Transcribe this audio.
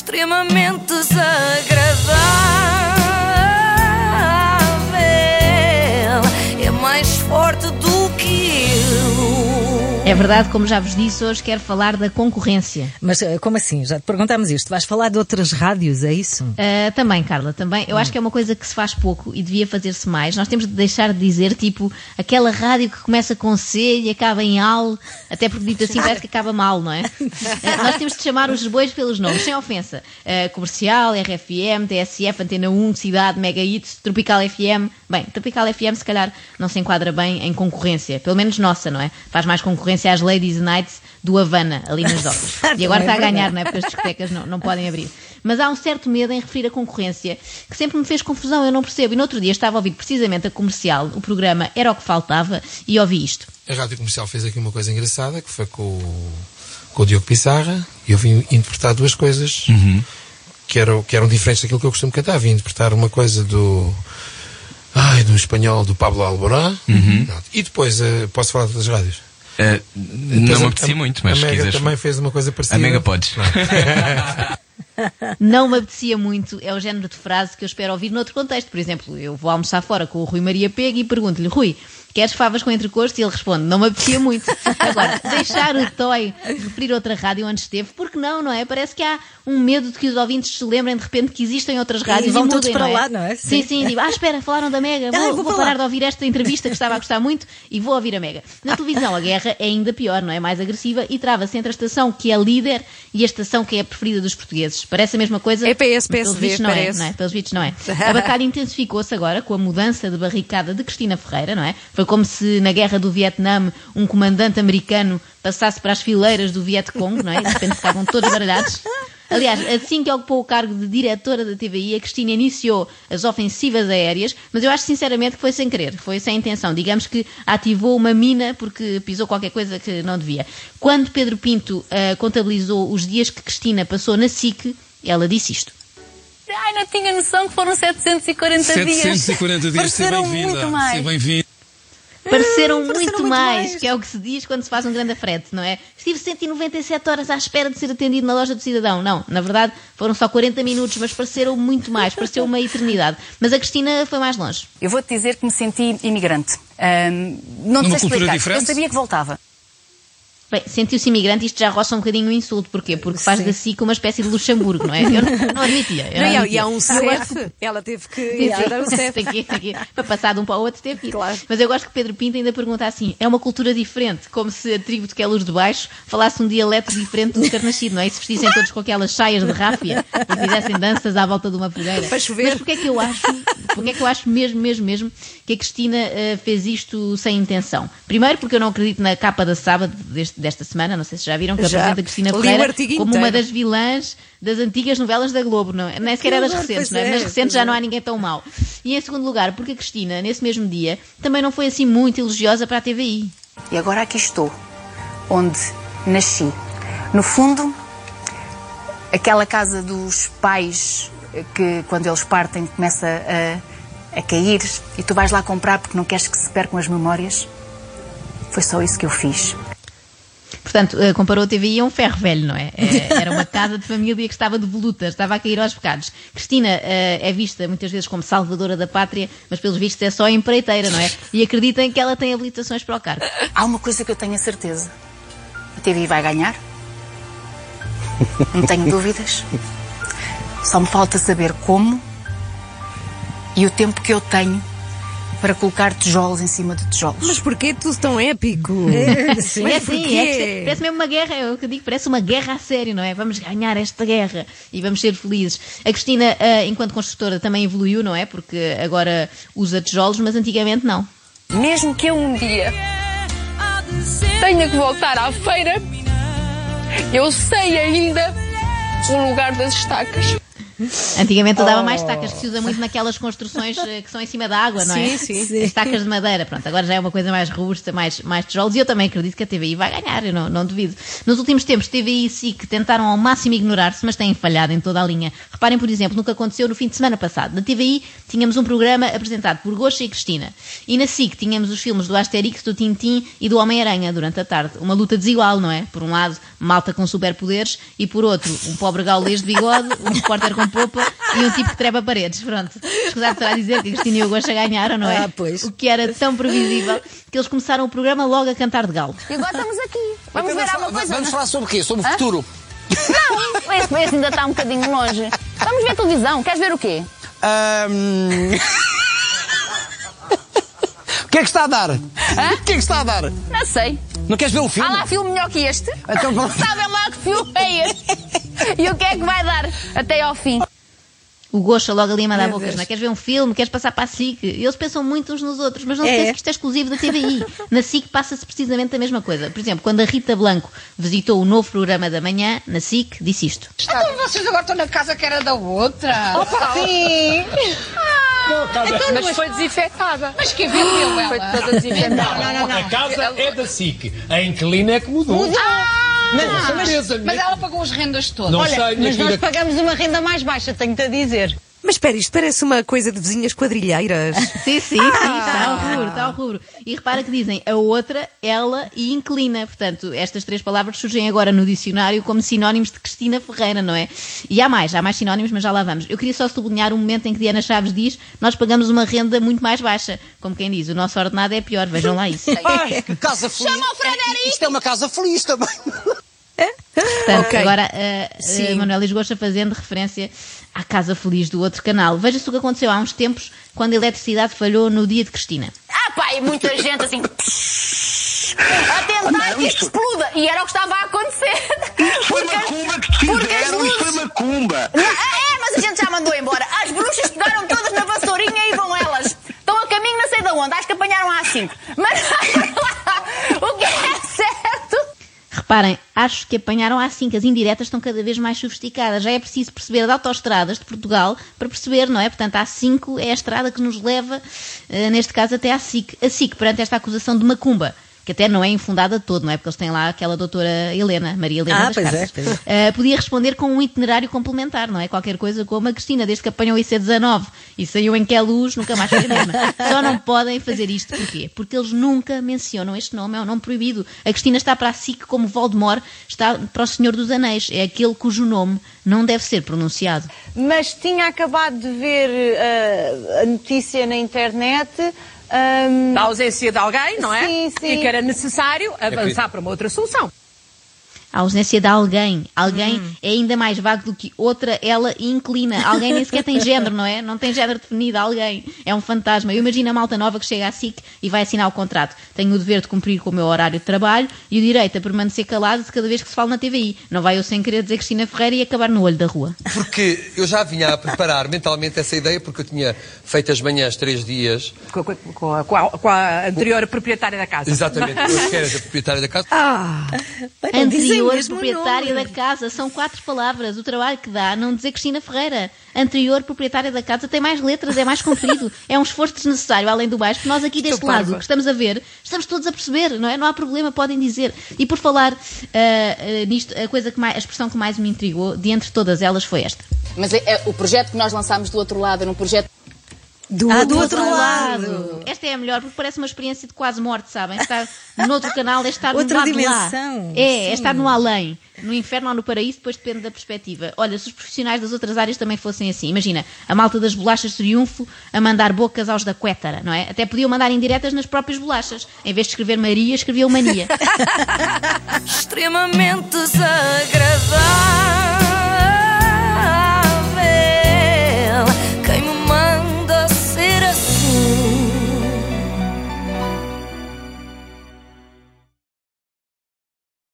extremamente desagradável. É verdade, como já vos disse, hoje quero falar da concorrência. Mas eh, como assim? Já te perguntámos isto. Vais falar de outras rádios, é isso? Uh, também, Carla, também. Eu acho que é uma coisa que se faz pouco e devia fazer-se mais. Nós temos de deixar de dizer, tipo, aquela rádio que começa com C e acaba em AL, até porque dito assim parece que acaba mal, não é? Uh, nós temos de chamar os bois pelos nomes, sem ofensa. Uh, comercial, RFM, TSF, Antena 1, Cidade, Mega Hits, Tropical FM. Bem, Tropical FM se calhar não se enquadra bem em concorrência, pelo menos nossa, não é? Faz mais concorrência às Ladies Nights do Havana, ali nas docas. E agora está a ganhar, não é? Porque as discotecas não, não podem abrir. Mas há um certo medo em referir a concorrência que sempre me fez confusão, eu não percebo. E no outro dia estava a ouvir precisamente a comercial, o programa Era o que Faltava, e ouvi isto. A Rádio Comercial fez aqui uma coisa engraçada, que foi com o, com o Diogo Pissarra, e eu vim interpretar duas coisas que, eram, que eram diferentes daquilo que eu costumo cantar. Vim interpretar uma coisa do. Ai, do espanhol do Pablo Alborán. Pronto. E depois, eh, posso falar outras rádios? Depois não me apetecia muito, mas a Mega quiseres. também fez uma coisa parecida. A Mega podes. Não me apetecia muito, é o género de frase que eu espero ouvir noutro contexto. Por exemplo, eu vou almoçar fora com o Rui Maria Pega e pergunto-lhe, Rui, queres favas com entrecosto? E ele responde, não me apetecia muito. Agora, deixar o Toy referir outra rádio onde esteve, porque não, não é? Parece que há um medo de que os ouvintes se lembrem de repente que existem outras rádios vão e todos mudem, para não é? lá, não é? Sim, Sim. digo, ah, espera, falaram da Mega, vou, Ah, vou vou para parar de ouvir esta entrevista que estava a gostar muito e vou ouvir a Mega. Na televisão, a guerra é ainda pior, não é? Mais agressiva e trava-se entre a estação que é líder e a estação que é a preferida dos portugueses. Parece a mesma coisa? É PS, vistos não é, não é? Pelos vistos não é. A batalha intensificou-se agora com a mudança de barricada de Cristina Ferreira, não é? Foi como se na guerra do Vietnã um comandante americano passasse para as fileiras do Vietcong, não é? De repente ficavam todos baralhados. Aliás, assim que ocupou o cargo de diretora da TVI, a Cristina iniciou as ofensivas aéreas, mas eu acho sinceramente que foi sem querer, foi sem intenção. Digamos que ativou uma mina porque pisou qualquer coisa que não devia. Quando Pedro Pinto ah, contabilizou os dias que Cristina passou na SIC, ela disse isto. Ai, não tinha noção que foram 740 dias. 740 dias, seja bem-vinda. muito mais. Seja bem-vinda. Pareceram, pareceram muito, muito mais, mais. que é o que se diz quando se faz um grande frete, não é? Estive 197 horas à espera de ser atendido na loja do cidadão. Não, na verdade foram só 40 minutos, mas pareceram muito mais, pareceu uma eternidade. Mas a Cristina foi mais longe. Eu vou-te dizer que me senti imigrante. Ahm, não Numa te sei explicar. diferente? Eu sabia que voltava. Bem, sentiu-se imigrante, isto já roça um bocadinho o insulto. Porquê? Porque faz da SIC uma espécie de Luxemburgo, não é? Eu não, não admitia. eu Não, e há- admitia. e há um CEF. Ela teve que Sim, ir dar o sim. CEF. Tem que ir, tem que. Para passar de um para o outro teve que ir. Claro. Mas eu gosto que Pedro Pinto ainda pergunta assim: é uma cultura diferente, como se a tribo de que é luz de baixo falasse um dialeto diferente do carnascido, não é? E se vestissem todos com aquelas saias de ráfia e fizessem danças à volta de uma fogueira. Para chover. Mas porquê é que eu acho, porquê é que eu acho mesmo, mesmo, mesmo que a Cristina eh, fez isto sem intenção? Primeiro porque eu não acredito na capa da sábado deste- desta semana, não sei se já viram, que Já. apresenta a Cristina Ferreira como uma das vilãs das antigas novelas da Globo, não é? Nem sequer é das recentes, não é? é, Nas recentes pois já é. não há ninguém tão mau. E em segundo lugar, porque a Cristina, nesse mesmo dia, também não foi assim muito elogiosa para a TVI. E agora aqui estou, onde nasci. No fundo, aquela casa dos pais que quando eles partem começa a, a cair e tu vais lá comprar porque não queres que se percam as memórias. Foi só isso que eu fiz. Portanto, eh, comparou a TVI a um ferro velho, não é? Eh, Era uma casa de família que estava de voluta, estava a cair aos pecados. Cristina eh, é vista muitas vezes como salvadora da pátria, mas pelos vistos é só empreiteira, não é? E acreditem que ela tem habilitações para o cargo. Há uma coisa que eu tenho a certeza. A TVI vai ganhar. Não tenho dúvidas. Só me falta saber como e o tempo que eu tenho para colocar tijolos em cima de tijolos. Mas porquê tudo tão épico? Sim. é Mas sim, é parece mesmo uma guerra, é o que eu digo, parece uma guerra a sério, não é? Vamos ganhar esta guerra e vamos ser felizes. A Cristina, ah, enquanto construtora, também evoluiu, não é? Porque agora usa tijolos, mas antigamente não. Mesmo que eu um dia tenha que voltar à feira, eu sei ainda o lugar das estacas. Antigamente usava mais estacas, que se usa muito naquelas construções eh, que são em cima da água, não é? Sim, sim. Estacas de madeira, pronto. Agora já é uma coisa mais robusta, mais, mais tijolos. E eu também acredito que a TVI vai ganhar, eu não, não duvido. Nos últimos tempos, TVI e SIC tentaram ao máximo ignorar-se, mas têm falhado em toda a linha. Reparem, por exemplo, no que aconteceu no fim de semana passado. Na TVI tínhamos um programa apresentado por Goxa e Cristina. E na SIC tínhamos os filmes do Asterix, do Tintim e do Homem-Aranha durante a tarde. Uma luta desigual, não é? Por um lado, malta com superpoderes e por outro, um pobre gaulês de bigode, um repórter com popa e um tipo que trepa paredes. Pronto. Escusado será dizer que a Cristina e o Goxa ganharam, não é? Ah, pois. O que era tão previsível que eles começaram o programa logo a cantar de galo. E agora estamos aqui. Vamos ver alguma coisa. Vamos falar sobre o quê? Sobre o futuro? Não, esse, esse ainda está um bocadinho longe. Vamos ver televisão. Queres ver o quê? Ahm, O que é que está a dar? O que é que está a dar? Não sei. Não queres ver o Há filme? lá filme melhor que este? Então. Sabem lá que filme é este? E o que é que vai dar até ao fim? O Goxa logo ali a mandar bocas, não é? Queres ver um filme? Queres passar para a SIC? Eles pensam muito uns nos outros, mas não É. se que isto é exclusivo da TVI. Na SIC passa-se precisamente a mesma coisa. Por exemplo, quando a Rita Blanco visitou o novo programa da manhã, na SIC, disse isto. Então vocês agora estão na casa que era da outra? Opa, sim! Mas foi desinfetada. Mas quem vendeu ela? Foi toda desinfetada. Não, não, não. A casa é da SIC. A inquilina é que mudou. Mas, certeza, mas, minha- mas ela pagou as rendas todas. Não Olha, sei, Mas nós pagamos uma renda mais baixa, tenho-te a dizer. Mas espera, isto parece uma coisa de vizinhas quadrilheiras. Sim, sim, sim, está ao rubro, está ao rubro. E repara que dizem a outra, ela e inclina. Portanto, estas três palavras surgem agora no dicionário como sinónimos de Cristina Ferreira, não é? E há mais, há mais sinónimos, mas já lá vamos. Eu queria só sublinhar o momento em que Diana Chaves diz nós pagamos uma renda muito mais baixa. Como quem diz, o nosso ordenado é pior, vejam lá isso. Ai, que casa feliz. Chama o Frederico. Isto é uma casa feliz também. Portanto, Ok. agora a, a Manuela Lisgocha fazendo referência à Casa Feliz do outro canal. Veja-se o que aconteceu há uns tempos quando a eletricidade falhou no dia de Cristina. Ah, pá, e muita gente assim. A tentar que isto exploda. E era o que estava a acontecer. Foi Porque- macumba que te fizeram, isto foi luzes- macumba. Não, é, mas a gente já mandou embora. As bruxas pegaram todas na vassourinha e vão elas. Estão a caminho não sei de onde. Acho que apanharam às 5. Mas o que é certo? Reparem, acho que apanharam assim que as indiretas estão cada vez mais sofisticadas. Já é preciso perceber de autoestradas de Portugal para perceber, não é? Portanto, a A5 é a estrada que nos leva, eh, neste caso, até à SIC. A SIC, perante esta acusação de macumba, que até não é infundada todo, não é? Porque eles têm lá aquela doutora Helena, Maria Helena Ah, das pois é, Cartas. pois é. Eh, podia responder com um itinerário complementar, não é? Qualquer coisa como a Cristina, desde que apanhou o IC19 e saiu em que é luz, nunca mais foi a mesma. Só não podem fazer isto porquê? Porque eles nunca mencionam este nome, é um nome proibido. A Cristina está para a SIC como Voldemort está para o Senhor dos Anéis, é aquele cujo nome não deve ser pronunciado. Mas tinha acabado de ver eh, a notícia na internet. Ahm, Da ausência de alguém, não é? Sim, sim. E que era necessário avançar para uma outra solução. A ausência de alguém. Alguém é ainda mais vago do que outra, ela inclina. Alguém nem sequer tem género, não é? Não tem género definido. Alguém é um fantasma. Eu imagino a malta nova que chega à SIC e vai assinar o contrato. Tenho o dever de cumprir com o meu horário de trabalho e o direito a permanecer calado de cada vez que se fala na TVI. Não vai eu sem querer dizer Cristina Ferreira e acabar no olho da rua. Porque eu já vinha a preparar mentalmente essa ideia, porque eu tinha feito as manhãs três dias. Com, com- com a, com a- com a anterior proprietária da casa. Exatamente, eu que era da proprietária da casa. Ah, bem, não dizem Anterior o proprietária nome. da casa. São quatro palavras. O trabalho que dá não dizer Cristina Ferreira. Anterior proprietária da casa tem mais letras, é mais comprido. é um esforço desnecessário, além do baixo, porque nós aqui deste parva. lado, que estamos a ver, estamos todos a perceber, não é? Não há problema, podem dizer. E por falar ah, ah, nisto, a, coisa que mais, a expressão que mais me intrigou, de entre todas elas, foi esta. Mas é- é o projeto que nós lançámos do outro lado era um projeto Do, Ah, do outro lado. Esta é a melhor, porque parece uma experiência de quase morte, sabem? Estar no outro canal é estar Outra no lado dimensão, lá. É, é estar no além. No inferno ou no paraíso, depois depende da perspectiva. Olha, se os profissionais das outras áreas também fossem assim, imagina, a malta das bolachas de triunfo a mandar bocas aos da Quétara, não é? Até podiam mandar indiretas nas próprias bolachas. Em vez de escrever Maria, escreviam Mania. extremamente desagradável.